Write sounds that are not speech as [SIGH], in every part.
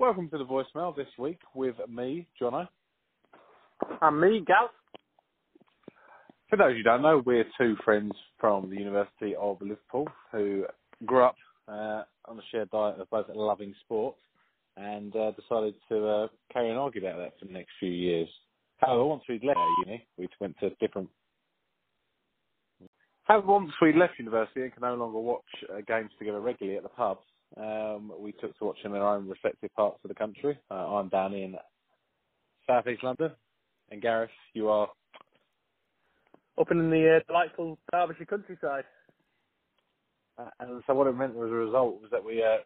Welcome to the voicemail this week with me, Jono. And me, Gav. For those who don't know, we're two friends from the University of Liverpool who grew up uh, on a shared diet of both loving sport and uh, decided to uh, carry on arguing about that for the next few years. However, once we'd left uni, we went to different. However, once we left university and can no longer watch uh, games together regularly at the pubs, um, we took to watching in our own respective parts of the country. Uh, I'm down in South East London, and Gareth, you are Up in the uh, delightful Derbyshire countryside. Uh, and so what it meant as a result was that we uh,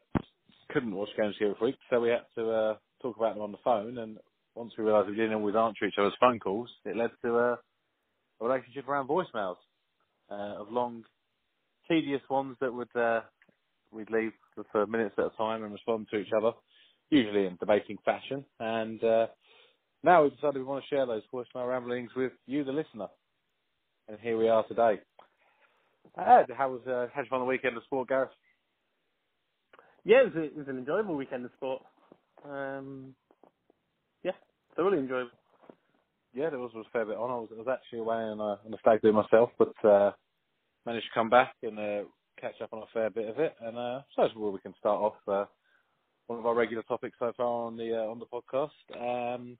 couldn't watch games here for week, so we had to uh, talk about them on the phone. And once we realised we didn't always answer each other's phone calls, it led to uh, a relationship around voicemails of long, tedious ones that would we'd leave for minutes at a time and respond to each other, usually in debating fashion. And uh, now we've decided we want to share those voicemail ramblings with you, the listener. And here we are today. Uh, how was uh, how did you find the weekend of sport, Gareth? Yeah, it was, a, it was an enjoyable weekend of sport. Um, yeah, thoroughly enjoyable. Yeah, there was, was a fair bit on. I was, I was actually away on a, on a stag do myself, but uh, managed to come back and uh, catch up on a fair bit of it. And uh, so that's where we can start off. Uh, one of our regular topics so far on the uh, on the podcast. Um,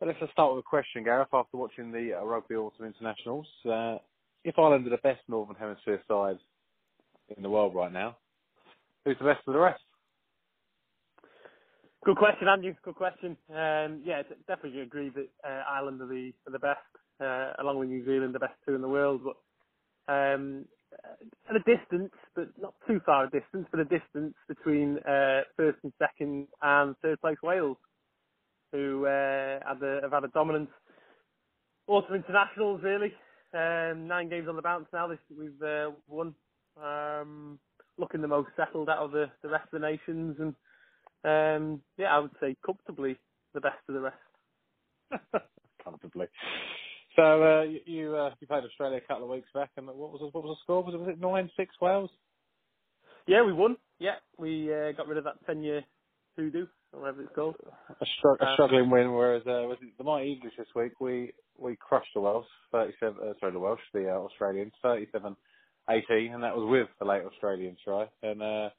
but let's just start with a question, Gareth. After watching the uh, Rugby Autumn Internationals, uh, if Ireland are the best Northern Hemisphere side in the world right now, who's the best of the rest? Good question, Andrew. Good question. Um, yeah, definitely agree that uh, Ireland are the are the best, uh, along with New Zealand, the best two in the world. But um, a distance, but not too far a distance, but a distance between uh, first and second and third place Wales, who uh, have, a, have had a dominant autumn internationals really. Um, nine games on the bounce now. This, we've uh, won. Um, looking the most settled out of the, the rest of the nations, and um, yeah, I would say comfortably the best of the rest. [LAUGHS] Comfortably. So uh, you you, uh, you played Australia a couple of weeks back, and what was the, what was the score? Was it was it nine six Wales? Yeah, we won. Yeah, we uh, got rid of that ten year hoodoo or whatever it's called. A, str- a Uh, struggling win, whereas uh, was it the mighty English this week we we crushed the Welsh thirty seven. Uh, sorry, the Welsh, the uh, Australians thirty seven. 18, and that was with the late Australian try. And uh,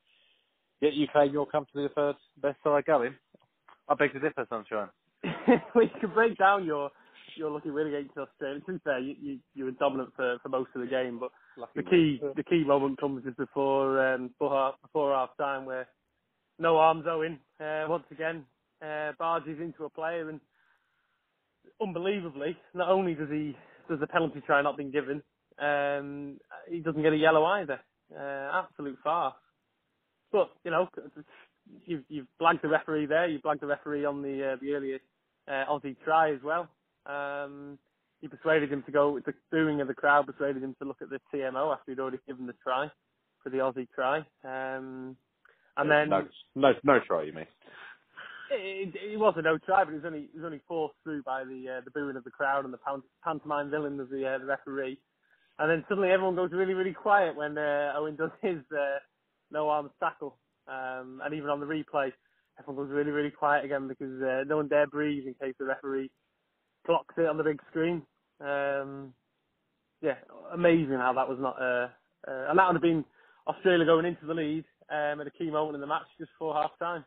yet you claim you're comfortably the third best side going. I beg to differ, Sunshine. [LAUGHS] we can break down your your lucky win against Australia. To be fair, you, you you were dominant for, for most of the game, but Lucky the key the key moment comes just before um, before half, before half time where no arms Owen uh, once again uh, barges into a player and unbelievably not only does he does the penalty try not been given, um, he doesn't get a yellow either. Uh, absolute farce. But you know you've you've blagged the referee there. You've blagged the referee on the uh, the earlier uh, Aussie try as well. Um, he persuaded him to go with the booing of the crowd, persuaded him to look at the TMO after he'd already given the try for the Aussie try. Um, and then no, no, no try, you mean? it, it, it was a no try, but it was only it was only forced through by the uh, the booing of the crowd and the pan- pantomime villain of the uh, the referee. And then suddenly everyone goes really really quiet when uh, Owen does his uh, no arms tackle. Um, and even on the replay, everyone goes really really quiet again because uh, no one dare breathe in case the referee clocks it on the big screen. Um, yeah, amazing how that was not. Uh, uh, and that would have been Australia going into the lead um, at a key moment in the match just before half time.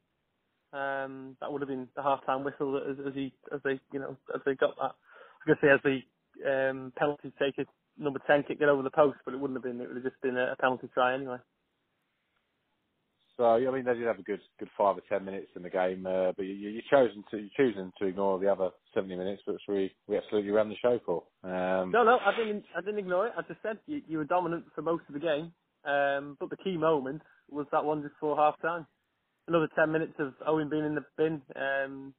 Um, that would have been the half time whistle as, as he as they you know as they got that. I guess as the um, penalty taker number ten kick get over the post, but it wouldn't have been. It would have just been a, a penalty try anyway. So I mean, they did have a good good five or ten minutes in the game, uh, but you, you chosen to you choosing to ignore the other seventy minutes, which we we absolutely ran the show for. Um, No, no, I didn't. I didn't ignore it. I just said you, you were dominant for most of the game, um, but the key moment was that one just before half time. Another ten minutes of Owen being in the bin, um,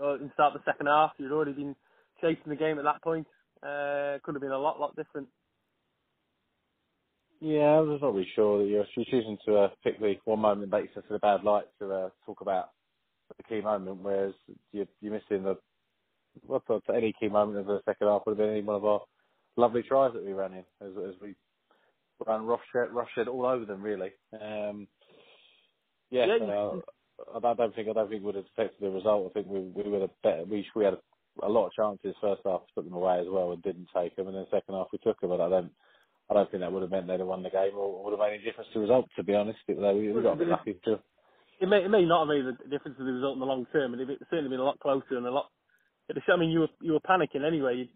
or in start the second half. You'd already been chasing the game at that point. Uh, could have been a lot, lot different. Yeah, I was not really sure that you're, choosing to uh, pick the one moment that makes us in a bad light to uh, talk about the key moment, whereas you're, you're missing the well, for for any key moment of the second half would have been any one of our lovely tries that we ran in as, as we ran roughshed, roughshed all over them really. Um, yeah, Yeah, uh, I don't think I don't think would have affected the result. I think we we would have better. We we had a, a lot of chances first half to put them away as well and didn't take them, and then second half we took them. But I don't I don't think that would have meant they'd have won the game or would have made any difference to the result. To be honest, it, we, we got a bit lucky too. It may it may not have made a difference to the result in the long term, but it's certainly been a lot closer and a lot. I mean, you were you were panicking anyway.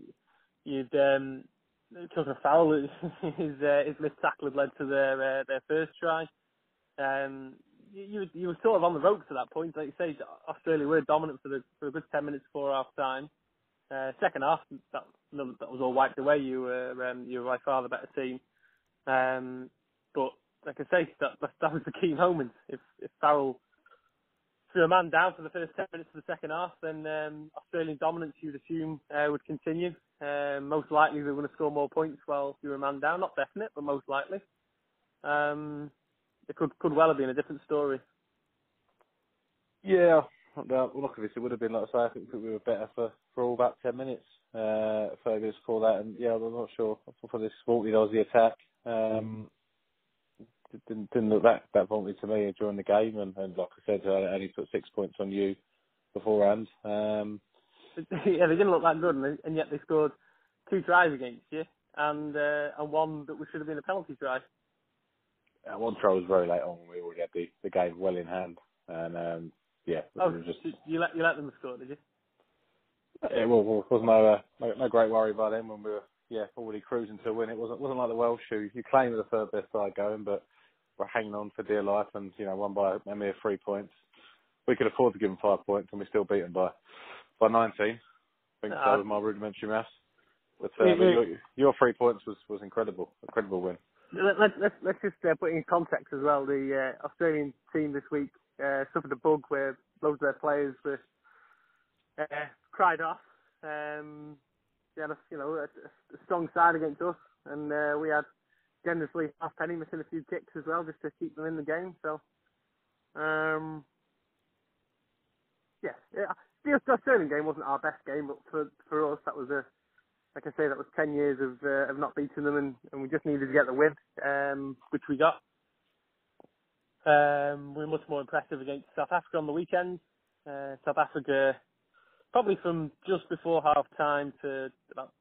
You'd, you'd um, took a foul. [LAUGHS] his uh, his missed tackle had led to their uh, their first try. Um, you you were sort of on the ropes at that point. Like you say, Australia were dominant for the for a good ten minutes before half time. Uh, second half, that that was all wiped away. You were um, you were by far the better team. Um, but like I say, that, that that was the key moment. If if Farrell threw a man down for the first ten minutes of the second half, then um, Australian dominance you'd assume uh, would continue. Um, most likely they were going to score more points while you were a man down. Not definite, but most likely. Um, it could could well have been a different story. Yeah, well, look this. It would have been like I say. I think we were better for for all about ten minutes. Uh, Fergus for that, and yeah, I'm not sure for this faulty was the attack. Um, didn't didn't look that that faulty to me during the game, and, and like I said, I only put six points on you beforehand. Um, [LAUGHS] yeah, they didn't look that good, and, they, and yet they scored two tries against you, and uh, and one that should have been a penalty try. Uh, one try was very late on. We already had the, the game well in hand, and um, yeah, oh, just you let you let them score, did you? Yeah well it was, was no, uh, no no great worry by them when we were yeah already cruising to a win. It wasn't wasn't like the Welsh who you claim the third best side going, but we're hanging on for dear life, and you know won by a mere three points. We could afford to give them five points, and we still beat them by by 19. I think uh, so with my rudimentary maths. But, uh, your, your three points was was incredible, incredible win. Let, let, let's let's just uh, put in context as well. The uh, Australian team this week uh, suffered a bug where loads of their players were uh, cried off. Um, they had a, you know a, a strong side against us, and uh, we had generously Halfpenny missing a few kicks as well just to keep them in the game. So, um, yeah, yeah the Australian game wasn't our best game, but for for us that was a like I say, that was 10 years of uh, of not beating them, and, and we just needed to get the win, um, which we got. Um, we were much more impressive against South Africa on the weekend. Uh, South Africa, probably from just before half time to about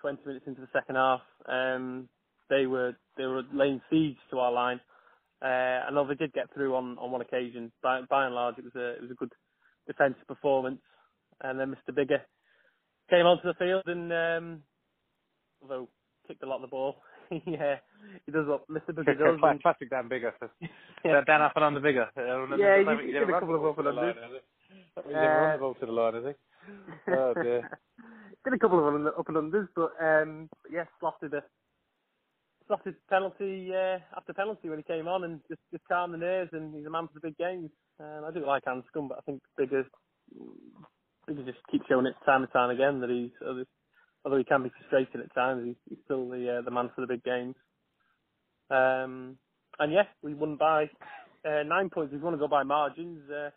20 minutes into the second half, um, they were they were laying siege to our line. Uh, I know they did get through on, on one occasion. By, by and large, it was a it was a good defensive performance. And then Mr. Biggar came onto the field and um, although kicked a lot of the ball, [LAUGHS] yeah, he does what Mr. Biggar does. Classic, classic Dan Biggar. [LAUGHS] yeah. Dan up and under Biggar. yeah, he, he [LAUGHS] did a couple of up and unders. He's never run to the line, has he? Oh dear. did a couple of up and unders, but um, yeah, slotted a slotted penalty uh, after penalty when he came on and just just calmed the nerves. And he's a man for the big games. Um, I do like Anscombe, but I think Biggar Biggar just keeps showing it time and time again that he's although he can be frustrating at times, he's, he's still the uh, the man for the big games. Um, and yeah, we won by uh, nine points. If you want to go by margins, uh,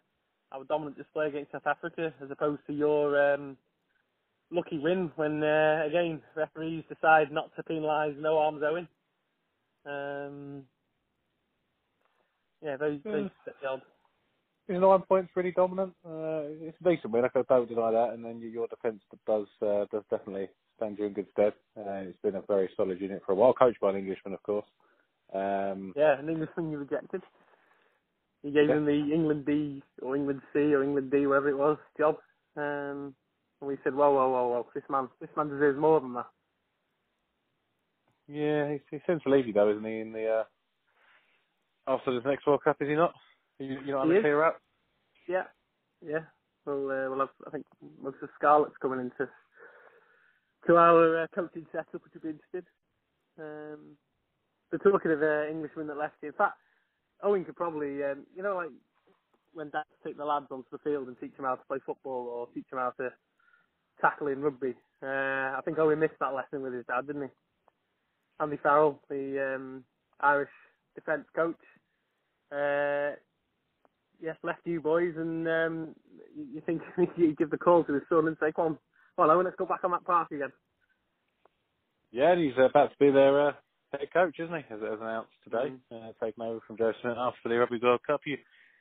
our dominant display against South Africa, as opposed to your um, lucky win when uh, again referees decide not to penalise no arms Owen. Um, yeah, very very mm. odd. Is nine points really dominant? Uh, it's a decent win. I don't deny that. And then your defence does uh, does definitely stand you in good stead. Uh, it's been a very solid unit for a while, coached by an Englishman, of course. Um, yeah, an Englishman you rejected. You gave yeah. him the England D or England C or England D, whatever it was, job. Um, and we said, whoa, whoa, whoa, whoa, this man, this man deserves more than that. Yeah, he's, he's since leaving though, isn't he? In the uh, after the next World Cup, is he not? You, you know, on the clear up. Yeah, yeah. Well, uh, well, I think most of the Scarlets coming into to our uh, coaching setup, which would be interested. Um, but talking of uh, Englishmen that left you, in fact, Owen could probably, um, you know, like when dads take the lads onto the field and teach them how to play football or teach them how to tackle in rugby. Uh, I think Owen missed that lesson with his dad, didn't he? Andy Farrell, the um, Irish defence coach. Uh, yes, left you boys, and um, you think [LAUGHS] you give the call to his son and say, "Come on, well, let's go back on that park again." Yeah, and he's about to be their uh, head coach, isn't he? As, as announced today, mm. uh, taking over from Joe Schmidt after the Rugby World Cup. You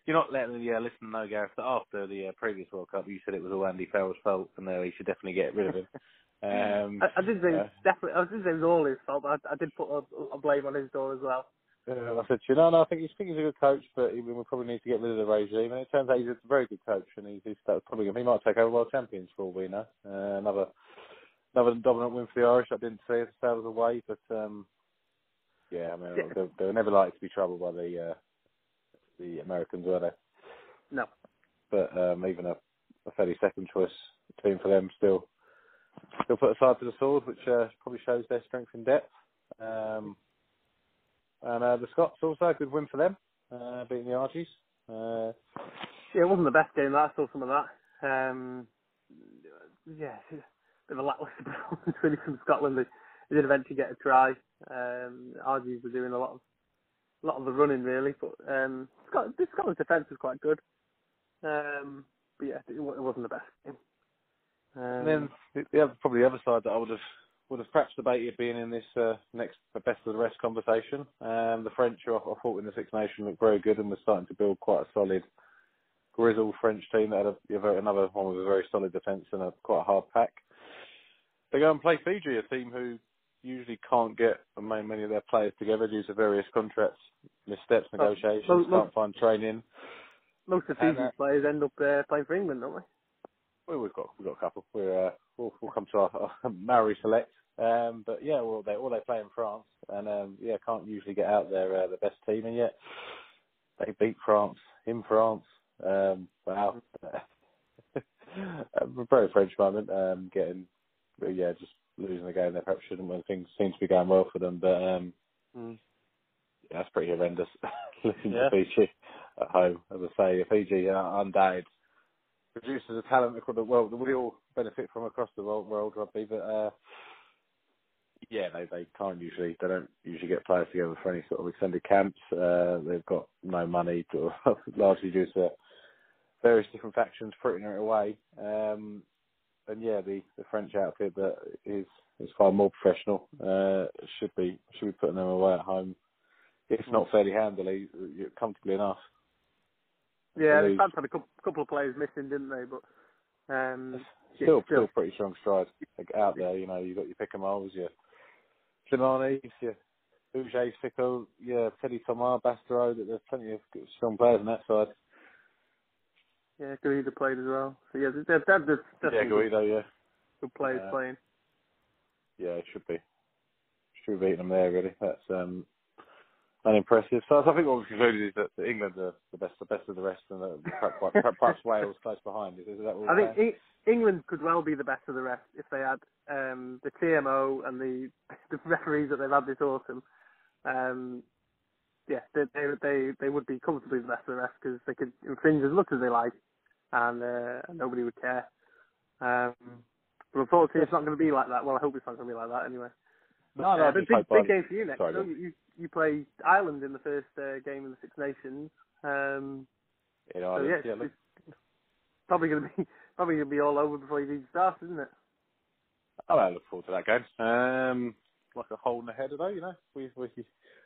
you're not letting the uh, listener know, Gareth, that after the uh, previous World Cup, you said it was all Andy Farrell's fault, and uh, he should definitely get rid of him. [LAUGHS] Um, I, I did say uh, definitely. I did say it was all his fault, but I, I did put a, a blame on his door as well. Uh, I said you, no, no, I think he's, think he's a good coach, but he, we probably need to get rid of the regime. And it turns out he's a very good coach, and he's, he's probably he might take over world champions for all we know. Uh, another another dominant win for the Irish. I didn't see it sails away, but um, yeah, I mean Yeah. they, they were never likely to be troubled by the uh, the Americans, were they? No. But um, even a, a fairly second choice team for them still still put aside to the sword, which uh, probably shows their strength in depth. Um, and uh, the Scots also a good win for them, uh, beating the Argies. Uh, Yeah, it wasn't the best game. I saw some of that. Um, yeah, a bit of a lacklustre [LAUGHS] performance really from Scotland. They, they did eventually get a try. Um, Argies were doing a lot of a lot of the running really, but um, Scotland's defence was quite good. Um, but yeah, it, it wasn't the best game. Um, and then the, the other, probably the other side that I would have would have perhaps debated being in this uh, next best of the rest conversation. Um, the French, I, I thought in the Six Nations looked very good and were starting to build quite a solid, grizzled French team that had a, another one with a very solid defence and a quite a hard pack. They go and play Fiji, a team who usually can't get many of their players together due to various contracts, missteps, negotiations, well, well- can't find training. most of Fiji's uh, players end up uh, playing for England, don't they? Well, we've got we've got a couple. We're uh, we'll, we'll come to our, our [LAUGHS] Maori select, um, but yeah, well they all they play in France, and um, yeah, can't usually get out their uh, the best team, and yet they beat France in France. Um, wow, [LAUGHS] a very French moment. Um, getting yeah, just losing the game they perhaps shouldn't when things seem to be going well for them, but um, Mm. yeah, that's pretty horrendous. [LAUGHS] Losing Yeah. to Fiji at home, as I say, Fiji uh, undoubted produces of talent across the world that we all benefit from across the world, world rugby, but uh, yeah, they they can't usually they don't usually get players together for any sort of extended camps. Uh, they've got no money, to, [LAUGHS] largely due to various different factions putting it away. Um, and yeah, the, the French outfit that is is far more professional uh, should be should be putting them away at home, if not fairly handily, comfortably enough. Yeah, They they had a couple, of players missing, didn't they? But um, still, still pretty strong stride like, out there. You know, you've got your Picamoles, your Slimani, your Huget, Fickou, your Teddy Thomas, Bastareaud. that There's plenty of strong players on that side. yeah, Guido played as well. So yeah, they're, they're, they're Yeah, Guido, yeah. good players Yeah. playing. Yeah, it should be. Should be beating them there, really. That's um, unimpressive. So I think what we've concluded is that, England are the best, the best of the rest, and that [LAUGHS] perhaps, perhaps, Wales close behind. Is, is that what I think saying? England could well be the best of the rest if they had um, the TMO and the [LAUGHS] the referees that they've had this autumn. Um, yeah, they, they they they would be comfortably the best of the rest because they could infringe as much as they like, and, uh, and nobody would care. Um, but unfortunately, it's not going to be like that. Well, I hope it's not going to be like that anyway. No, no, Uh, I big, big game for you next. Sorry, you you play Ireland in the first uh, game of the Six Nations. Um, in so Ireland. yeah, it's, it's probably going to be [LAUGHS] probably going to be all over before you even start, isn't it? Oh, I look forward to that game. Um, like a hole in the head, though. You know, we we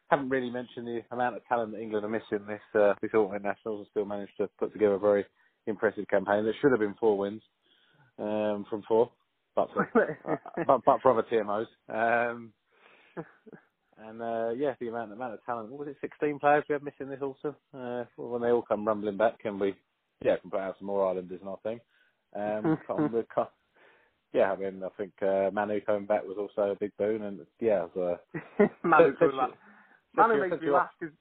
haven't really mentioned the amount of talent that England are missing this uh, this autumn nationals, and still managed to put together a very impressive campaign. There should have been four wins um, from four, but for, uh, [LAUGHS] but, but for other TMOs. Um, [LAUGHS] and uh, yeah, the amount the amount of talent. What was it? Sixteen players we have missing this autumn. Uh, when they all come rumbling back, can we? Yeah, can put out some more Islanders in our team. Um, [LAUGHS] can't, can't, yeah, I mean, I think uh, Manu coming back was also a big boon, and yeah, was, uh, [LAUGHS] Manu set- coming set back. you- Manu makes me laugh because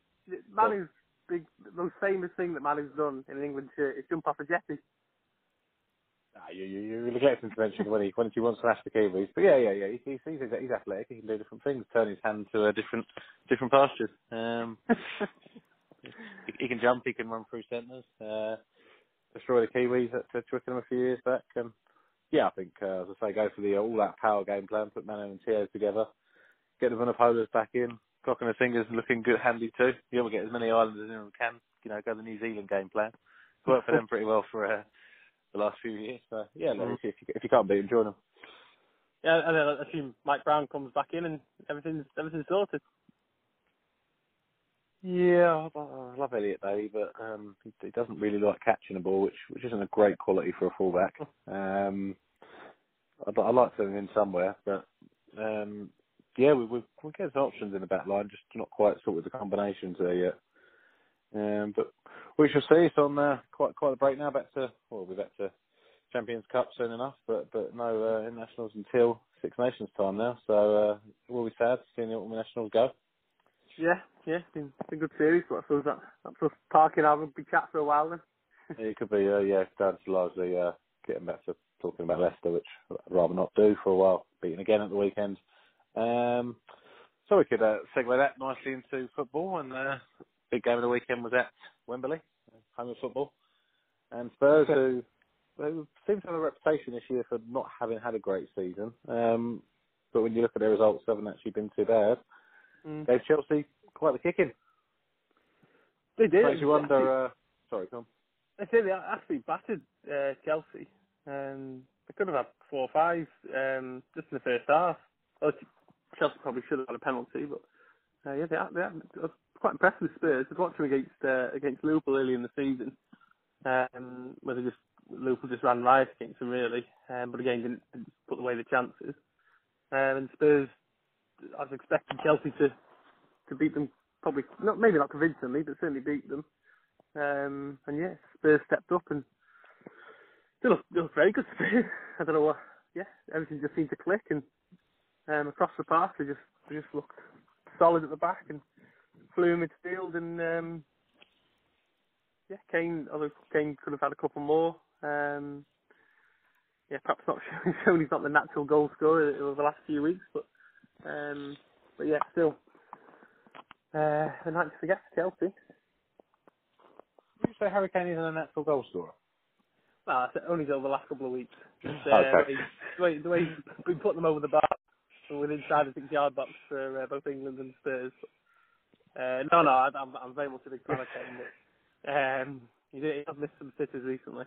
Manu's big, the most famous thing that Manu's done in an England shirt is jump off a jetty. Nah, you, you, you're neglecting to mention when he when he wants to smash the Kiwis. But yeah, yeah, yeah. He's, he's, he's, he's athletic. He can do different things. Turn his hand to uh, different different pastures. Um, [LAUGHS] he, he can jump. He can run through centres. Uh, destroy the Kiwis at Twickenham a few years back. Um, yeah, I think uh, as I say, go for the uh, all-out power game plan. Put Manu and Te'o together. Get the Vunipolas back in. Clocking the fingers looking good, handy too. You to get as many Islanders in as we can. You know, go the New Zealand game plan. It's worked for them pretty well for uh, the last few years. So yeah, Mm. if, you, if you can't beat them, join them. yeah, and then I assume Mike Brown comes back in and everything's everything's sorted. Yeah, I, I love Elliot Daly, but um, he, he doesn't really like catching the ball, which which isn't a great quality for a fullback. Um, I'd, I'd like to have him in somewhere, but um, yeah, we we we get some options in the back line, just not quite sort of the combinations there yet. Um, but we shall see. It's on uh, quite quite a break now. Back to well, we're back to Champions Cup soon enough, but but no uh, internationals until Six Nations time now. So uh, it will be sad seeing the internationals go. Yeah, yeah, it's been, it's been a good series, but I suppose that, that's us parking our rugby chat for a while then. [LAUGHS] It could be, uh, yeah, down to largely uh, getting back to talking about Leicester, which I'd rather not do for a while. Beating again at the weekend. Um, so we could uh, segue that nicely into football, and uh, big game of the weekend was at Wembley, home of football, and Spurs, who, who seem to have a reputation this year for not having had a great season. Um, but when you look at their results, they haven't actually been too bad. Mm. Gave Chelsea quite the kicking. They did. Makes you wonder. Uh, sorry, Tom. I say they actually battered uh, Chelsea. Um, they could have had four or five um, just in the first half. Well, Chelsea probably should have had a penalty, but uh, yeah, they, they, quite impressed with Spurs. I watching them against uh, against Liverpool early in the season, um, where they just Liverpool just ran riot against them really, um, but again didn't, didn't put away the chances. Um, and Spurs, I was expecting Chelsea to to beat them, probably not maybe not convincingly, but certainly beat them. Um, and yeah, Spurs stepped up and they look, they look very good. [LAUGHS] Spurs. I don't know what. Yeah, everything just seemed to click and um, across the park they just they just looked solid at the back and flew midfield and um, yeah, Kane. Although Kane could have had a couple more. Um, yeah, perhaps not [LAUGHS] shown he's not the natural goal scorer over the last few weeks, but um, but yeah, still uh, a night to forget for Chelsea. Would you say Harry Kane isn't a natural goal scorer? Well, that's only over the last couple of weeks. Just, uh, Okay. the, way, the way he's been putting them over the bar within inside the six yard box for uh, both England and Spurs. Uh, no, no, I, I'm, I'm very much a big fan of Kane, but um, he, did, he has missed some sitters recently.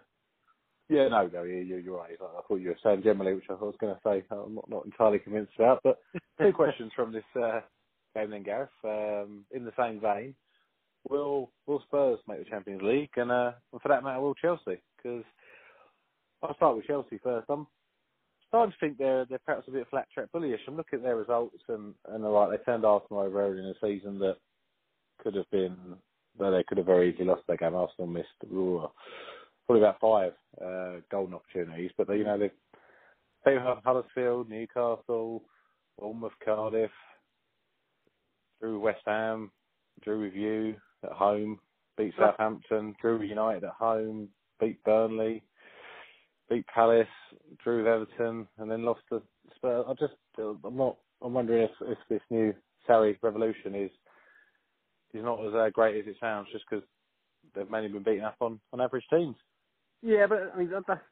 Yeah, no, no, you, you, you're right. I thought you were saying generally, which I was going to say I'm not, not entirely convinced about. But [LAUGHS] two questions from this uh, game then, Gareth. Um, in the same vein, will will Spurs make the Champions League, and, uh, for that matter, will Chelsea? Because I'll start with Chelsea first. I'm starting to think they're they're perhaps a bit flat track bullyish. I'm looking at their results, and and they're like they turned Arsenal over early in the season that could have been that they could have very easily lost their game. Arsenal missed ooh, probably about five uh, golden opportunities, but they, you know they they have Huddersfield, Newcastle, Bournemouth, Cardiff, drew West Ham, drew with you at home, beat Southampton, drew with United at home, beat Burnley, beat Palace, drew with Everton, and then lost to Spurs. I just I'm not I'm wondering if if this new Sarri revolution is is not as uh, great as it sounds, just because they've mainly been beaten up on on average teams. Yeah, but I mean that, that's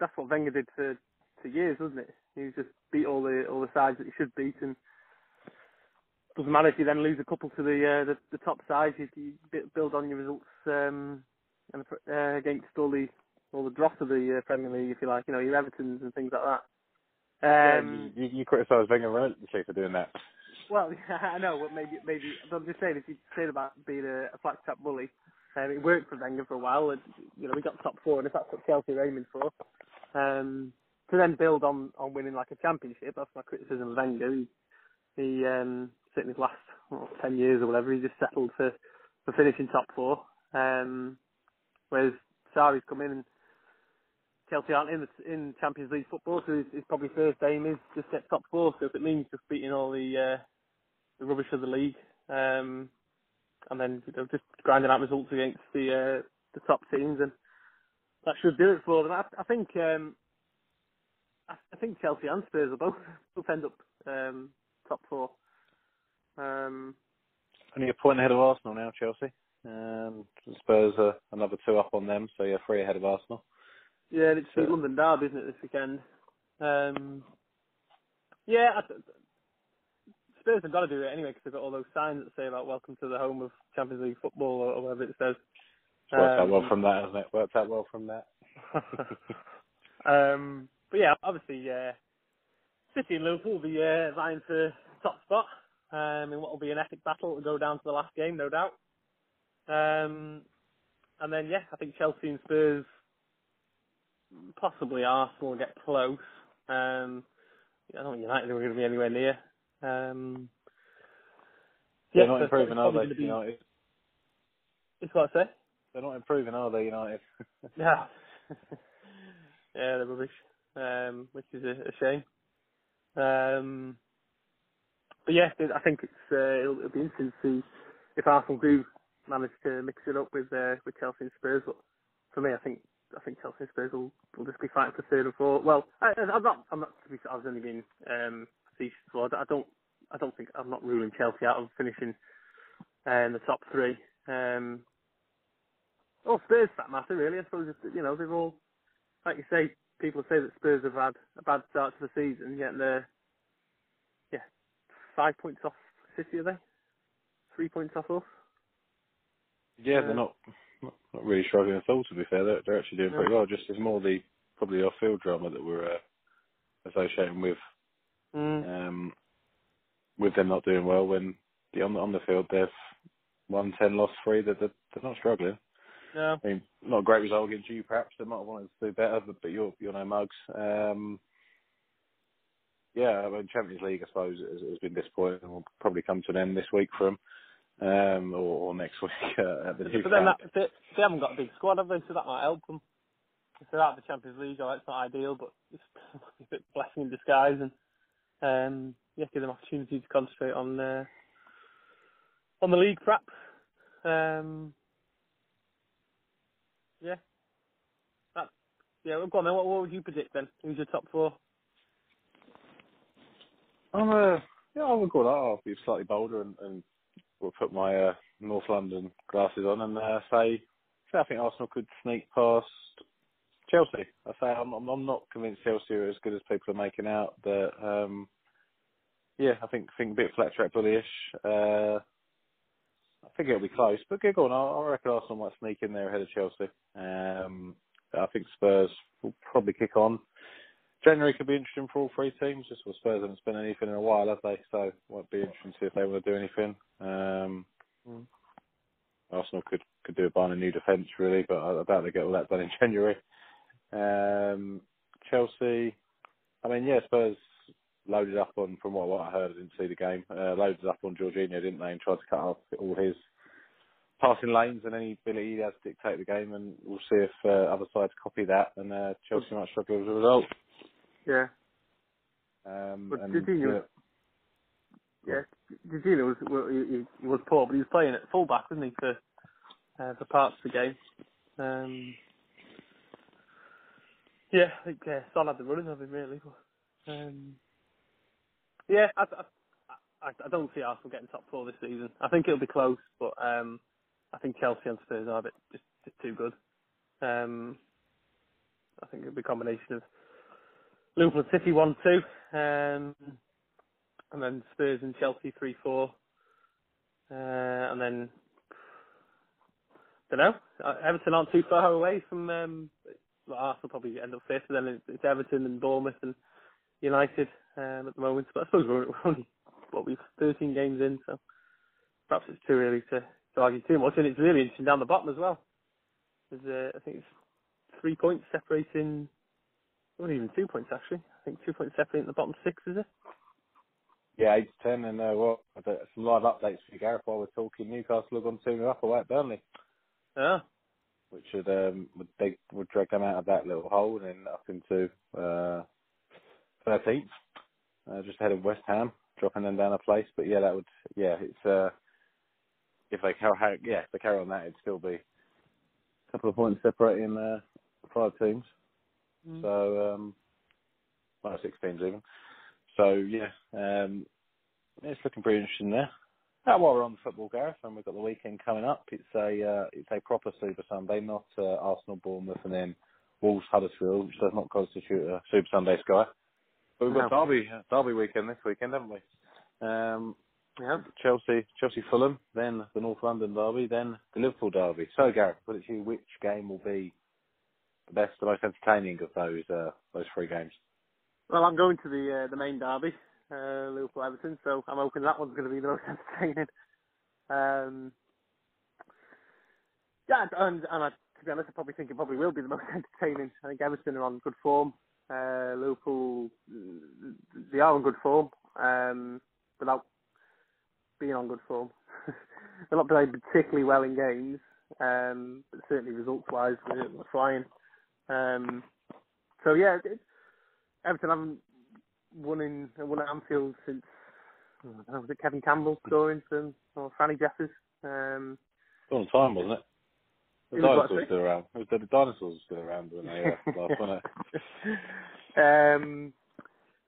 that's what Wenger did for for years, wasn't it? He just beat all the all the sides that he should beat, and doesn't matter if you then lose a couple to the uh, the, the top sides. You, you build on your results um, and uh, against all the all the dross of the uh, Premier League, if you like. You know your Everton's and things like that. Um, yeah, you, you, you criticise Wenger relentlessly for doing that. Well, [LAUGHS] I know, but maybe, maybe. But I'm just saying, if you say about being a, a flat cap bully, um, it worked for Wenger for a while. And, you know, we got top four, and if that's what Chelsea are aiming for, um, to then build on on winning like a championship, that's my criticism of Wenger. He, he um, certainly his last what, ten years or whatever, he just settled for for finishing top four. Um, whereas Sarri's come in and Chelsea aren't in the, in Champions League football, so his, his probably first aim is just get top four. So if it means just beating all the uh, the rubbish of the league, um, and then you know, just grinding out results against the uh, the top teams, and that should do it for them. I, I think um, I, I think Chelsea and Spurs will both [LAUGHS] both end up um, top four. Um, Only a point ahead of Arsenal now, Chelsea. Um, Spurs are another two up on them, so you're three ahead of Arsenal. yeah, and it's the So- London Derby, isn't it, this weekend? Um, yeah, I, Spurs have got to do it anyway because they've got all those signs that say about "Welcome to the home of Champions League football" or, or whatever it says. It's worked out Um, well from that, hasn't it? Worked out well from that. [LAUGHS] um, but yeah, obviously, uh, City and Liverpool will be uh, vying for top spot um, in what will be an epic battle to go down to the last game, no doubt. Um, and then yeah, I think Chelsea and Spurs, possibly Arsenal will get close. Um, I don't think United are going to be anywhere near. Um, They're yeah, not so improving, are probably going to they, be. United? It's what I say. They're not improving, are they, United? Yeah. [LAUGHS] yeah, they're rubbish. Um, which is a, a shame. Um, but yeah, I think it's uh, it'll, it'll be interesting to see if Arsenal do manage to mix it up with uh, with Chelsea and Spurs. But for me, I think I think Chelsea and Spurs will, will just be fighting for third and fourth. Well, I, I'm not I'm not I was only being um, So I don't I don't think I'm not ruling Chelsea out of finishing uh, in the top three. Um, oh, Spurs for that matter, really. I suppose you know they've all like you say. People say that Spurs have had a bad start to the season, yet they're yeah five points off City, are they? Three points off us. yeah, Uh, they're not, not not really struggling at all. To be fair, they're, they're actually doing no. pretty well. Just it's more the probably our field drama that we're uh, associating with Mm, um, with them not doing well. When the, on the on the field they've won ten, lost three. They're, they're, they're not struggling. Yeah. I mean, not a great result against you, perhaps. They might have wanted to do better, but, but you're you're no mugs. Um, yeah, I mean, Champions League, I suppose, has, has been disappointing and will probably come to an end this week for them, um, or, or next [LAUGHS] week uh, at the But, new but then that, they, they haven't got a big squad, have they? So that might help them. If they're out of the Champions League, right, it's not ideal, but it's [LAUGHS] a bit blessing in disguise, and um, yeah, give them opportunity to concentrate on uh, on the league, perhaps. Um, yeah, that, yeah. Well, go on then. What, what would you predict then? Who's your top four? I'm, uh, yeah, I would go that. I'll be slightly bolder and, and we'll put my uh, North London glasses on and uh, say, say I think Arsenal could sneak past Chelsea. I say I'm, I'm, not convinced Chelsea are as good as people are making out. But um, yeah, I think think a bit flat track bullyish. Uh, I think it'll be close, but good on. I, I reckon Arsenal might sneak in there ahead of Chelsea. Um, I think Spurs will probably kick on. January could be interesting for all three teams. Just well, Spurs haven't spent anything in a while, have they? So it won't be interesting to see if they want to do anything. Um, Mm. Arsenal could could do a buying a new defence really, but I, I doubt they get all that done in [LAUGHS] January. Um, Chelsea, I mean, yeah, Spurs loaded up on, from what, what I heard, I didn't see the game, uh, loaded up on Jorginho, didn't they, and tried to cut off all his passing lanes and any ability he has to dictate the game, and we'll see if uh, other sides copy that, and uh, Chelsea might struggle as a result. Yeah, Um, but and Jorginho was yeah, Jorginho was well, he he was poor, but he was playing at fullback, wasn't he, for uh, for parts of the game. Um, yeah, I think uh, Son had the running of him really. But, um, yeah, I, I, I, I don't see Arsenal getting top four this season. I think it'll be close, but um, I think Chelsea and Spurs are a bit just, just too good. Um, I think it'll be a combination of Liverpool and City one two, um, and then Spurs and Chelsea three four, uh, and then don't know. Uh, Everton aren't too far away from. Um, well, Arsenal probably end up fifth, and then it's Everton and Bournemouth and United um, at the moment. But I suppose we're, we're [LAUGHS] only what we've 13 games in, so perhaps it's too early to, to argue too much. And it's really interesting down the bottom as well. There's uh, I think it's three points separating. Not even two points actually. I think two points separating the bottom six, is it? yeah, eight to ten, and uh, well, some live updates for you, Gareth. While we're talking, Newcastle have gone two 0 up away at Burnley. Yeah. which would um would they would drag them out of that little hole and then up into uh thirteenth, uh, just ahead of West Ham, dropping them down a place. But yeah, that would yeah, it's uh if they carry yeah, if they carry on that it'd still be a couple of points separating uh five teams. Mm. So um well six teams even. So yeah, um it's looking pretty interesting there. Now, while we're on the football, Gareth, and we've got the weekend coming up, it's a uh, it's a proper Super Sunday, not uh, Arsenal, Bournemouth, and then Wolves, Huddersfield, which does not constitute a Super Sunday Sky. But we've got No. Derby Derby weekend this weekend, haven't we? Um, Yeah. Chelsea, Chelsea, Fulham, then the North London Derby, then the Liverpool Derby. So, Gareth, put it to you, which game will be the best, the most entertaining of those uh, those three games? Well, I'm going to the uh, the main derby, uh, Liverpool Everton, so I'm hoping that one's going to be the most [LAUGHS] entertaining. Um, Yeah, and, and I, to be honest, I probably think it probably will be the most [LAUGHS] entertaining. I think Everton are on good form. Uh, Liverpool, they are on good form, um, without being on good form. [LAUGHS] They're not playing particularly well in games, um, but certainly results-wise, they're flying. Um, so yeah, it, Everton haven't won in won at Anfield since I know, was it Kevin Campbell scoring some or Franny Jeffers. Um, long time, wasn't it? The It was what, dinosaurs sorry? still around. It was the, dinosaurs were still around when they uh, last [LAUGHS] it. um,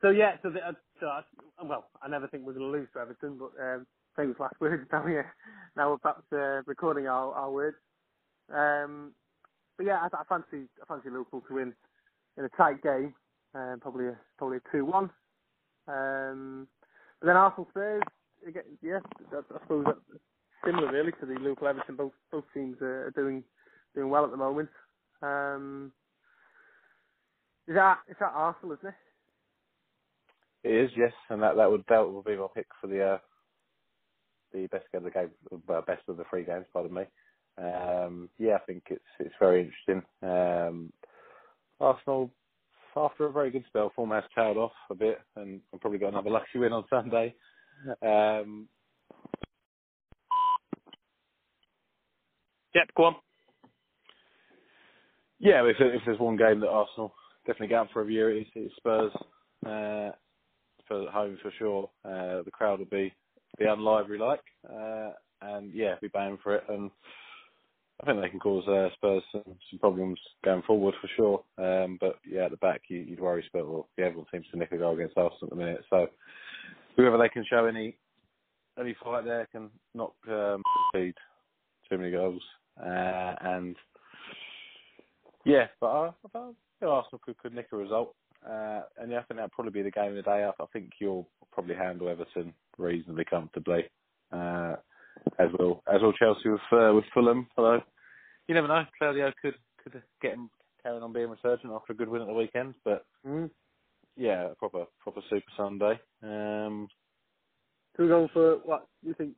so yeah, so, the, uh, so I, well, I never think we're going to lose to Everton, but um, famous last [LAUGHS] words. Now we're now we're perhaps uh, recording our, our words. Um, but yeah, I, I fancy I fancy Liverpool to win in a tight game, um, probably a, probably a two one. Um, but then Arsenal Spurs, again, yeah, I, I suppose that's similar really to the Liverpool Everton. Both both teams are, are doing doing well at the moment. Um, is that is that Arsenal, isn't it? It is, yes, and that that would that will be my pick for the uh, the best game of the game, well, best of the three games. Pardon me. Um, yeah, I think it's it's very interesting. Um, Arsenal, after a very good spell, form has tailed off a bit, and and probably got another lucky win on Sunday. Um, Yep, go on. Yeah, if, if there's one game that Arsenal definitely get up for review, it's, it's Spurs. Uh, at home for sure. Uh, the crowd will be be unlively like, uh, and yeah, be banging for it. And I think they can cause uh, Spurs some, some problems going forward for sure. Um, but yeah, at the back, you, you'd worry Spurs. Well, yeah, everyone seems to nick a goal against Arsenal at the minute. So whoever they can show any any fight there can not um, concede too many goals. Uh, and yeah, but I, I thought, you know, Arsenal could, could nick a result. Uh, and yeah, I think that'd probably be the game of the day. I, I think you'll probably handle Everton reasonably comfortably, uh, as will as will Chelsea with uh, with Fulham. Although you never know, Claudio could could get him carrying on being resurgent after a good win at the weekend. But Mm. yeah, a proper proper Super Sunday. Um, So we're going for what you think?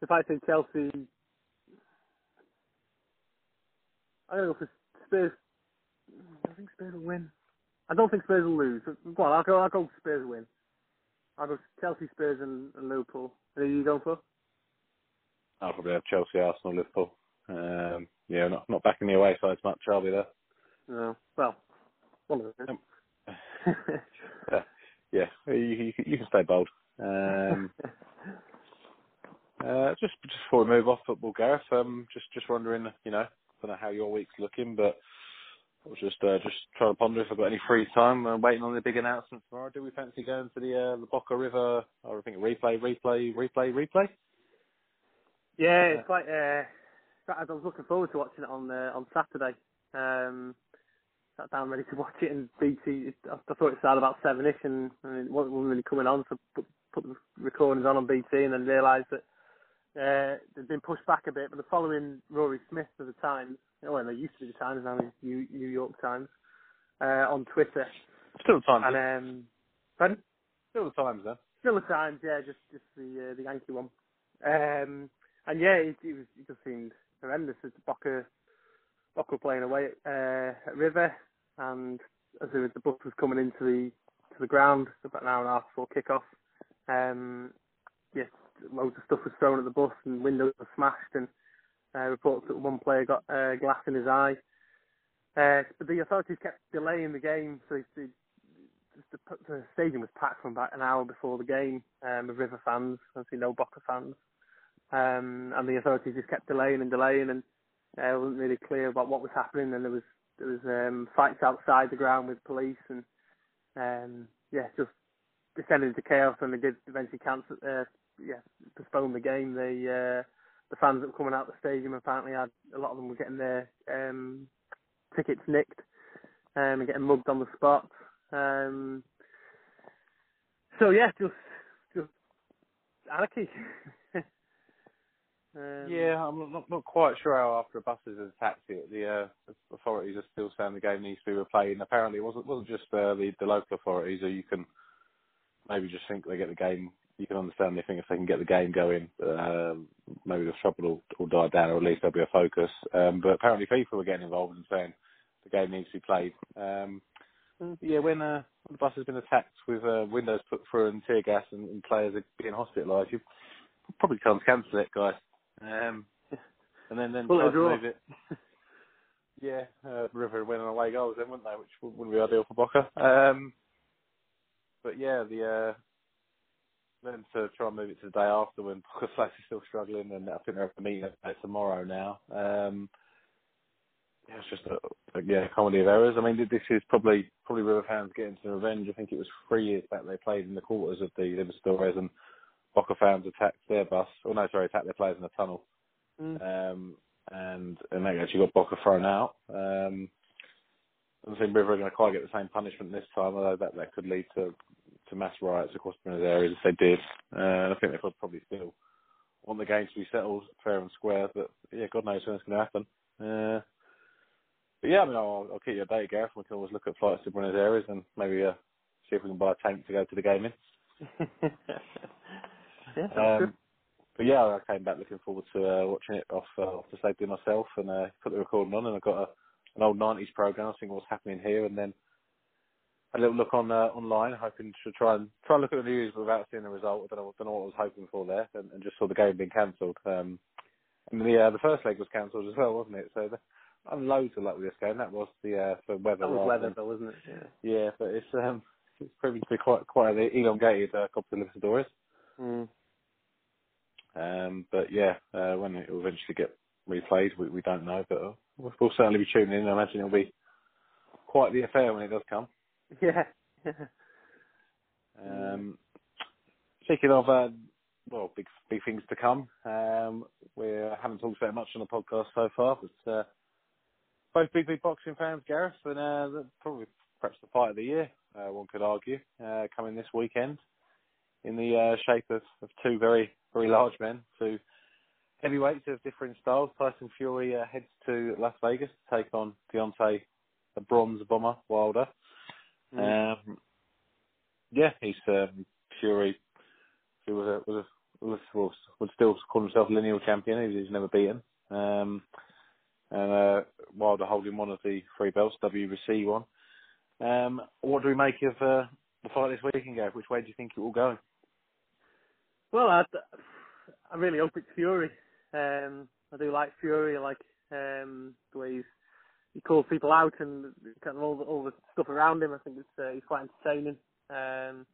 If I say Chelsea, I'm gonna go for Spurs. I think Spurs will win. I don't think Spurs will lose. Go on, I'll go. I'll go Spurs win. I'll go Chelsea, Spurs, and, and Liverpool. Who are you going for? I'll probably have Chelsea, Arsenal, Liverpool. Um, yeah, not not backing the away sides much. I'll be there. No. Well, one of them. Um, [LAUGHS] yeah, yeah, you, you, you can stay bold. Um, [LAUGHS] uh, just just before we move off football, Gareth, um, just just wondering, you know, don't know how your week's looking, but I was just uh, just trying to ponder if I've got any free time. Uh, waiting on the big announcement tomorrow. Do we fancy going to the uh, the Boca River? Or I think replay, replay, replay, replay. yeah, Uh, it's quite. Uh, I was looking forward to watching it on uh, on Saturday. Um, sat down ready to watch it, and BT. I I thought it started about seven-ish, and, and it wasn't really coming on, so put, put the recordings on on BT, and then realised that uh, they've been pushed back a bit. But the following Rory Smith of the Times, oh, well, they used to be the Times, now it's New, New York Times, uh, on Twitter, still the times, and um, pardon? Still the times, then. Still the Times, yeah, just just the uh, the Yankee one. Um, and yeah, it, it was it just seemed horrendous. It's Boca Boca playing away at, uh, at River, and as the, the bus was coming into the to the ground about an hour and a half before kick-off, um, yes, loads of stuff was thrown at the bus and windows were smashed, and uh, reports that one player got uh, glass in his eye. Uh, but the authorities kept delaying the game, so they, they, the, the stadium was packed from about an hour before the game um, with River fans, obviously no Boca fans. Um, and the authorities just kept delaying and delaying, and uh, it wasn't really clear about what was happening. And there was there was um, fights outside the ground with police, and um, yeah, just descended into chaos. And they did eventually cancel, uh, yeah, postpone the game. They uh, the fans that were coming out the stadium apparently had a lot of them were getting their um, tickets nicked um, and getting mugged on the spot. Um, so yeah, just just anarchy. [LAUGHS] um, Yeah, I'm not, not quite sure how after a bus is attacked it, the uh, authorities are still saying the game needs to be replayed. And apparently, it wasn't wasn't just uh, the the local authorities, or you can maybe just think they get the game you can understand they think if they can get the game going, um, maybe the trouble will, will die down, or at least there'll be a focus. Um, but apparently, FIFA were getting involved and saying the game needs to be played. Um, yeah, when, uh, when the bus has been attacked with uh, windows put through and tear gas and, and players are being hospitalised, you probably can't cancel it, guys. Um, and then then Well, try move it. [LAUGHS] Yeah, uh, River winning away goals then, wouldn't they? Which wouldn't be ideal for Boca. Um, but yeah, the uh, then to try and move it to the day after when [LAUGHS] Flats is still struggling, and I think they're meeting at tomorrow now. Um, yeah, it's just a, a yeah comedy of errors. I mean, this is probably probably River fans getting some revenge. I think it was three years back they played in the quarters of the Libertadores, and Boca fans attacked their bus. Oh no, sorry, attacked their players in the tunnel Mm. um, and and they actually got Boca thrown out. Um, I don't think River are going to quite get the same punishment this time, although that, that could lead to to mass riots across Buenos Aires if they did. Uh, I think they probably still want the game to be settled fair and square, but yeah, God knows when it's going to happen. Uh, but yeah, I mean, I'll, I'll keep you updated, Gareth. We can always look at flights to Buenos Aires and maybe uh, see if we can buy a tank to go to the game in. [LAUGHS] yeah. Um, but yeah, I came back looking forward to uh, watching it off uh, off the safety myself, and uh, put the recording on, and I got a, an old '90s program, seeing what's happening here, and then a little look on uh, online, hoping to try and try and look at the news without seeing the result. I don't know, don't know what I was hoping for there, and, and just saw the game being cancelled. Um, and the uh, the first leg was cancelled as well, wasn't it? So the, I had loads of luck with this game. That was the uh, for weather. That was weather, than, though, wasn't it? Yeah. Yeah, but it's um it's proving to be quite quite an elongated uh, Copa Libertadores. Mm. Um, but yeah, uh, when it will eventually get replayed, we, we don't know, but we'll, we'll certainly be tuning in. I imagine it'll be quite the affair when it does come. [LAUGHS] Yeah. Um, speaking of, uh, well, big big things to come. Um, we haven't talked about much on the podcast so far, but uh, both big big boxing fans, Gareth, and uh, probably perhaps the fight of the year, uh, one could argue, uh, coming this weekend in the uh, shape of, of two very very large men, two heavyweights of different styles. Tyson Fury uh, heads to Las Vegas to take on Deontay, the bronze bomber Wilder. Mm. Um, yeah, he's um, Fury, who was a, was a, was, was, would still call himself lineal champion. He's, he's never beaten. Um, and uh, Wilder holding one of the three belts, WBC one. Um, what do we make of uh, the fight this weekend, Gav? Which way do you think it will go? Well, I, I really hope it's Fury. Um, I do like Fury. I like um, the way he's, he calls people out and kind of all the, all the stuff around him. I think it's uh, he's quite entertaining. Um,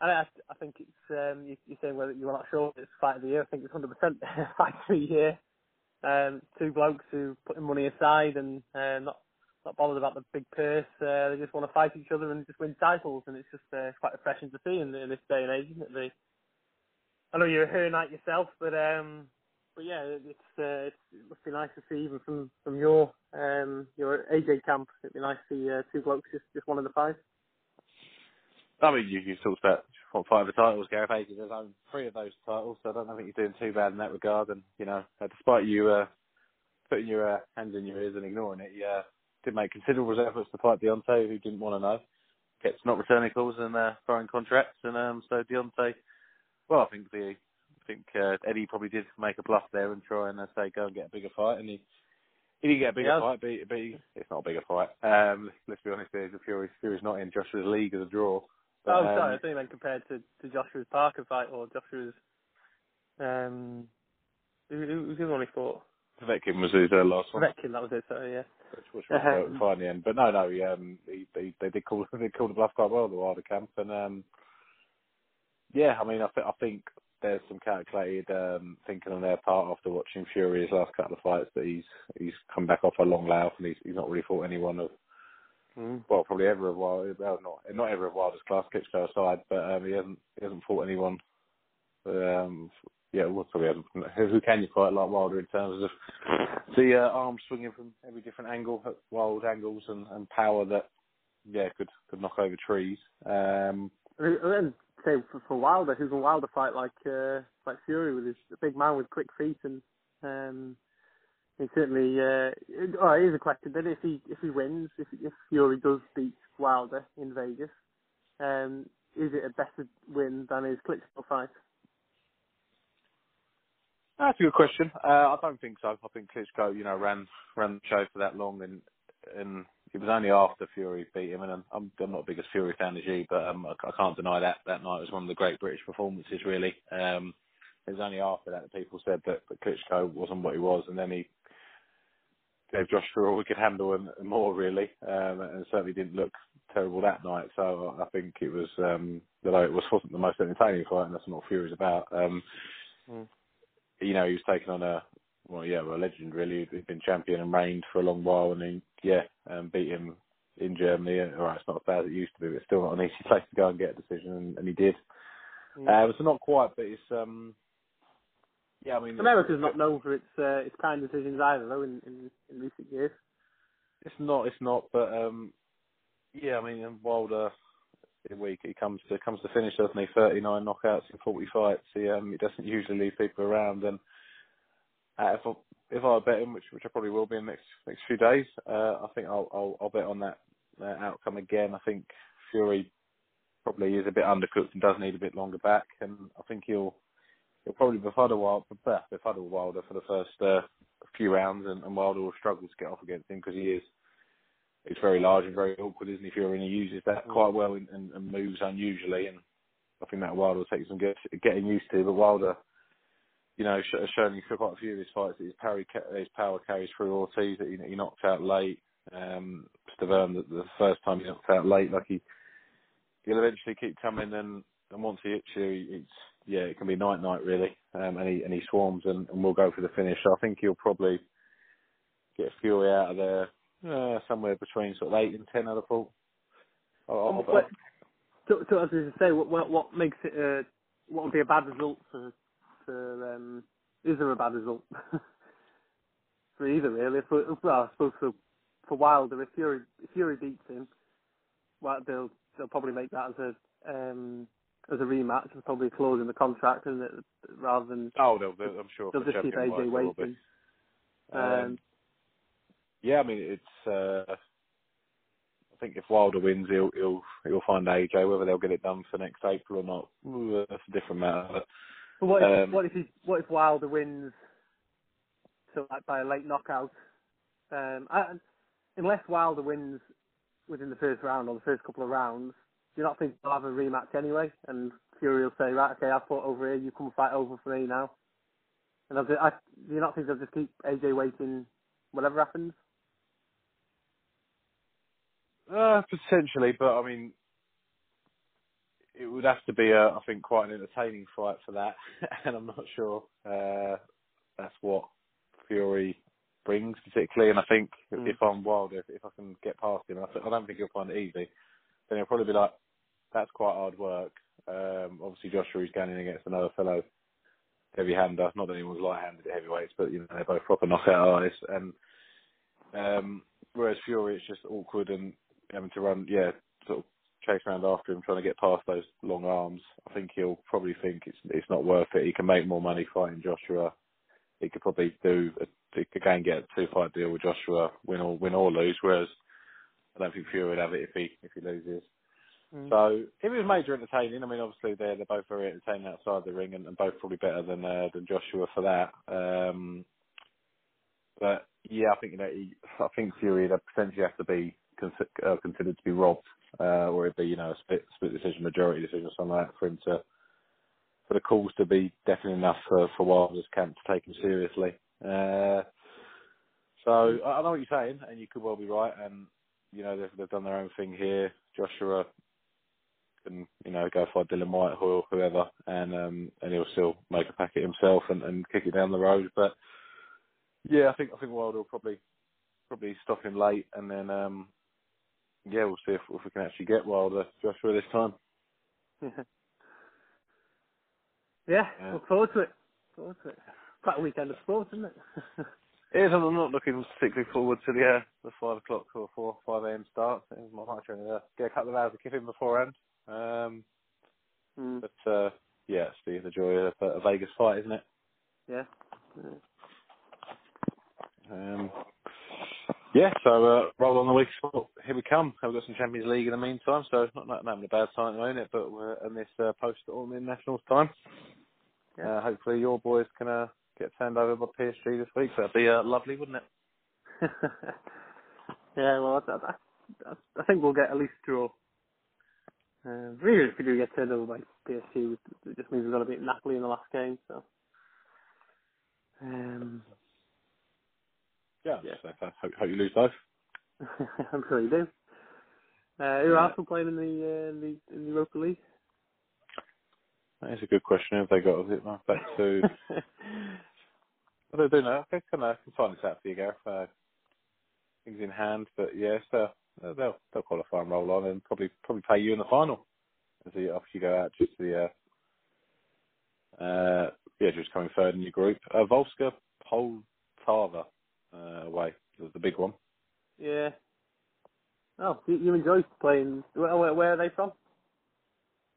and I, I think it's um, you, you're saying whether you're not sure it's fight of the year. I think it's 100% [LAUGHS] fight of the year. Um, two blokes who putting money aside and uh, not not bothered about the big purse. Uh, they just want to fight each other and just win titles, and it's just uh, quite refreshing to see in, in this day and age, isn't it? The, I know you're a her night yourself, but um, but yeah, it's, uh, it's it must be nice to see even from from your um your AJ camp. It'd be nice to see uh, two blokes just just one of the five. I mean, you, you've talked about what, five of the titles. Gareth Hayes has owned three of those titles, so I don't think you're doing too bad in that regard. And you know, uh, despite you uh, putting your uh, hands in your ears and ignoring it, you uh, did make considerable efforts to fight Deontay, who didn't want to know. Kept not returning calls and uh, throwing contracts, and um, so Deontay. Well, I think the think uh, Eddie probably did make a bluff there and try and uh, say go and get a bigger fight, and he he didn't get a bigger Yeah. fight, but, he, but he, it's not a bigger fight. Um, let's be honest, here, Fury Fury's not in Joshua's league as a draw. But, oh, um, sorry, I think meant compared to to Joshua's Parker fight or Joshua's um who, who who's the one he fought? Povetkin was his uh, last one, Povetkin, that was it. Sorry, yeah. which, which was Um, uh, fine in the end. But no, no, he, um, he, they, they did call [LAUGHS] they called the bluff quite well, the Wilder camp, and um, yeah, I mean, I, th- I think there's some calculated um, thinking on their part after watching Fury's last couple of fights that he's he's come back off a long layoff and he's, he's not really fought anyone of mm. well, probably ever of Wilder, well, not not ever of Wilder's class, Klitschko aside, but um, he hasn't he hasn't fought anyone. Um, yeah, well, probably hasn't. Who can you fight like Wilder in terms of the uh, arms swinging from every different angle, wild angles and, and power that yeah could could knock over trees. Um, And then say for, for Wilder, who can Wilder fight like uh, like Fury with his a big man with quick feet and um, he certainly uh, oh, is a question then if he if he wins if if Fury does beat Wilder in Vegas, um, is it a better win than his Klitschko fight? That's a good question. Uh, I don't think so. I think Klitschko, you know, ran ran the show for that long, and and it was only after Fury beat him. And I'm, I'm not the biggest Fury fan as you, but um, I, I can't deny that that night was one of the great British performances. Really, um, it was only after that that people said that, that Klitschko wasn't what he was, and then he gave Josh all we could handle and, and more really, um, and certainly didn't look terrible that night. So I think it was, um, although it was wasn't the most entertaining fight, and that's not what Fury's about. Um, Mm. you know, he was taking on a well, yeah, well, a legend really. He'd been champion and reigned for a long while, and then yeah, um, beat him in Germany. All right, it's not as bad as it used to be, but it's still not an [LAUGHS] easy place to go and get a decision, and, and he did. Mm. Uh, so not quite, but it's um, yeah, I mean, America's not known for its uh, its kind decisions either, though. In, in in recent years. It's not, it's not, but um, yeah, I mean, in Wilder, in week he comes to comes to finish, doesn't he? Thirty nine knockouts in forty fights. He um, he doesn't usually leave people around, and uh, if I if I bet him, which which I probably will be in the next next few days, uh, I think I'll, I'll I'll bet on that uh, outcome again. I think Fury probably is a bit undercooked and does need a bit longer back, and I think he'll he'll probably befuddle Wilder, befuddle Wilder for the first uh, few rounds, and, and Wilder will struggle to get off against him because he is it's very large and very awkward, isn't he? Fury, and he uses that quite well and, and, and moves unusually, and I think that Wilder will take some get, getting used to. But Wilder, you know, sh- shown for quite a few of his fights that his power, his power carries through Ortiz. That he, he knocked out late. Um, Stiverne, the, the first time he knocked out late, like he he'll eventually keep coming, and, and once he hits you, it's yeah, it can be night night really, um, and he and he swarms and, and we'll go for the finish. So I think he'll probably get a Fury out of there uh, somewhere between sort of eight and ten. I'd have thought. I'll, I'll, so, so as I say, what, what what makes it uh, what would be a bad result for for um, is there a bad result [LAUGHS] for either really? For, well, I suppose for for Wilder, if Fury if Fury beats him, well, they'll they'll probably make that as a um, as a rematch and probably closing the contract, rather than oh, they'll, they'll, I'm sure they'll just keep AJ wise, they'll be. waiting. Um, Um, yeah, I mean it's. Uh, I think if Wilder wins, he'll he'll he'll find AJ. Whether they'll get it done for next April or not, that's a different matter. but what if Um, what if he, what if Wilder wins? So like by a late knockout, um, I, unless Wilder wins within the first round or the first couple of rounds, do you not think they'll have a rematch anyway? And Fury will say, right, okay, I've fought over here, you come fight over for me now. And I'll just, I, do you not think they'll just keep AJ waiting, whatever happens? Uh, potentially, but I mean, it would have to be, a, I think, quite an entertaining fight for that, [LAUGHS] and I'm not sure uh, that's what Fury brings particularly. And I think Mm. if I'm Wilder, if, if I can get past him, I, th- I don't think he'll find it easy. Then he'll probably be like, "That's quite hard work." Um, obviously, Joshua is going in against another fellow heavy hander. Not that anyone's light-handed at heavyweights, but you know they're both proper knockout artists. And um, whereas Fury, it's just awkward and having to run, yeah, sort of chase around after him, trying to get past those long arms. I think he'll probably think it's it's not worth it. He can make more money fighting Joshua. He could probably do a, he could go and get a two fight deal with Joshua, win or win or lose. Whereas I don't think Fury would have it if he if he loses. Mm. So if it was major entertaining, I mean obviously they're they're both very entertaining outside the ring and, and both probably better than uh, than Joshua for that. Um, but yeah, I think you know he, I think Fury would potentially have to be uh, considered to be robbed, uh, or it'd be you know a split split decision, majority decision, something like that for him to for the calls to be definitely enough for for Wilder's camp to take him seriously. Uh, so I, I know what you're saying, and you could well be right. And you know they've they've done their own thing here. Joshua can you know go fight Dylan White or whoever, and um and he'll still make a packet himself and, and kick it down the road. But yeah, I think I think Wilder will probably probably stop him late, and then um yeah, we'll see if, if we can actually get Wilder Joshua this time. [LAUGHS] yeah, Yeah. look forward to it. Look forward to it. Quite a weekend of sport, isn't it? [LAUGHS] It is, and I'm not looking particularly forward to the uh, the five o'clock or four five a.m. start. I might try to uh, get a couple of hours of kicking beforehand. Um, mm. but uh, yeah, it's the, the joy of a, a Vegas fight, isn't it? Yeah. yeah. Um, Yeah, so uh, roll on the week. sport. Here we come. We've got some Champions League in the meantime, so it's not, not having a bad time at the moment, but we're in this uh, post-tournament nationals time. Yeah. Uh, hopefully your boys can uh, get turned over by PSG this week. That'd be uh, lovely, wouldn't it? [LAUGHS] yeah, well, I, I, I, think we'll get at least a draw. Um, really, if we do get turned over by PSG, it just means we've got to beat Napoli in the last game. So, um, Yeah. yeah, So, uh, hope, hope you lose both. [LAUGHS] I'm sure you do. Uh, who are Yeah. Arsenal playing in the, uh, in the in the Europa League? That is a good question. Have they got is it back to? [LAUGHS] I don't know. I can, uh, can find this out for you, Gareth. Uh, things in hand, but yeah, uh, they'll they'll qualify and roll on, and probably probably play you in the final as you after you go out just the uh, uh, yeah, just coming third in your group. Uh, Vorskla Poltava uh, away was the big one. yeah. Oh, you, you enjoy playing. Where, where, where are they from?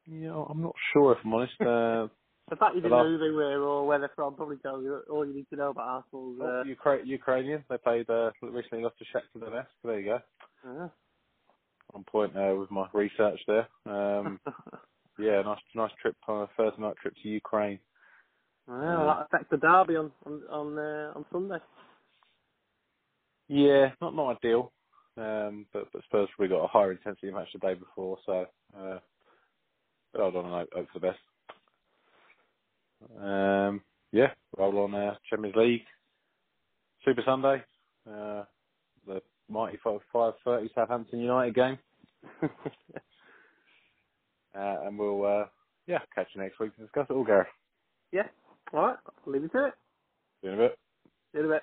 Yeah, I'm not sure if I'm honest. [LAUGHS] Uh, The fact you didn't know who they were or where they're from probably tells you all you need to know about Arsenal's. oh, Uh, Ukra- Ukrainian. They played uh, recently lost to Shakhtar Donetsk. There you go. uh, On point uh, with my research there. Um, [LAUGHS] yeah, nice nice trip Thursday night trip to Ukraine. well, Uh, that affects the derby on on on, uh, on Sunday. Yeah, not not ideal. Um, but but Spurs probably got a higher intensity match the day before, so uh, but hold on and hope, hope for the best. Um, yeah, roll on uh, Champions League, Super Sunday, uh, the mighty five five thirty Southampton United game, [LAUGHS] uh, and we'll uh, yeah catch you next week to discuss it all, Gareth. yeah. All right. I'll leave you to it. See you in a bit. See you in a bit.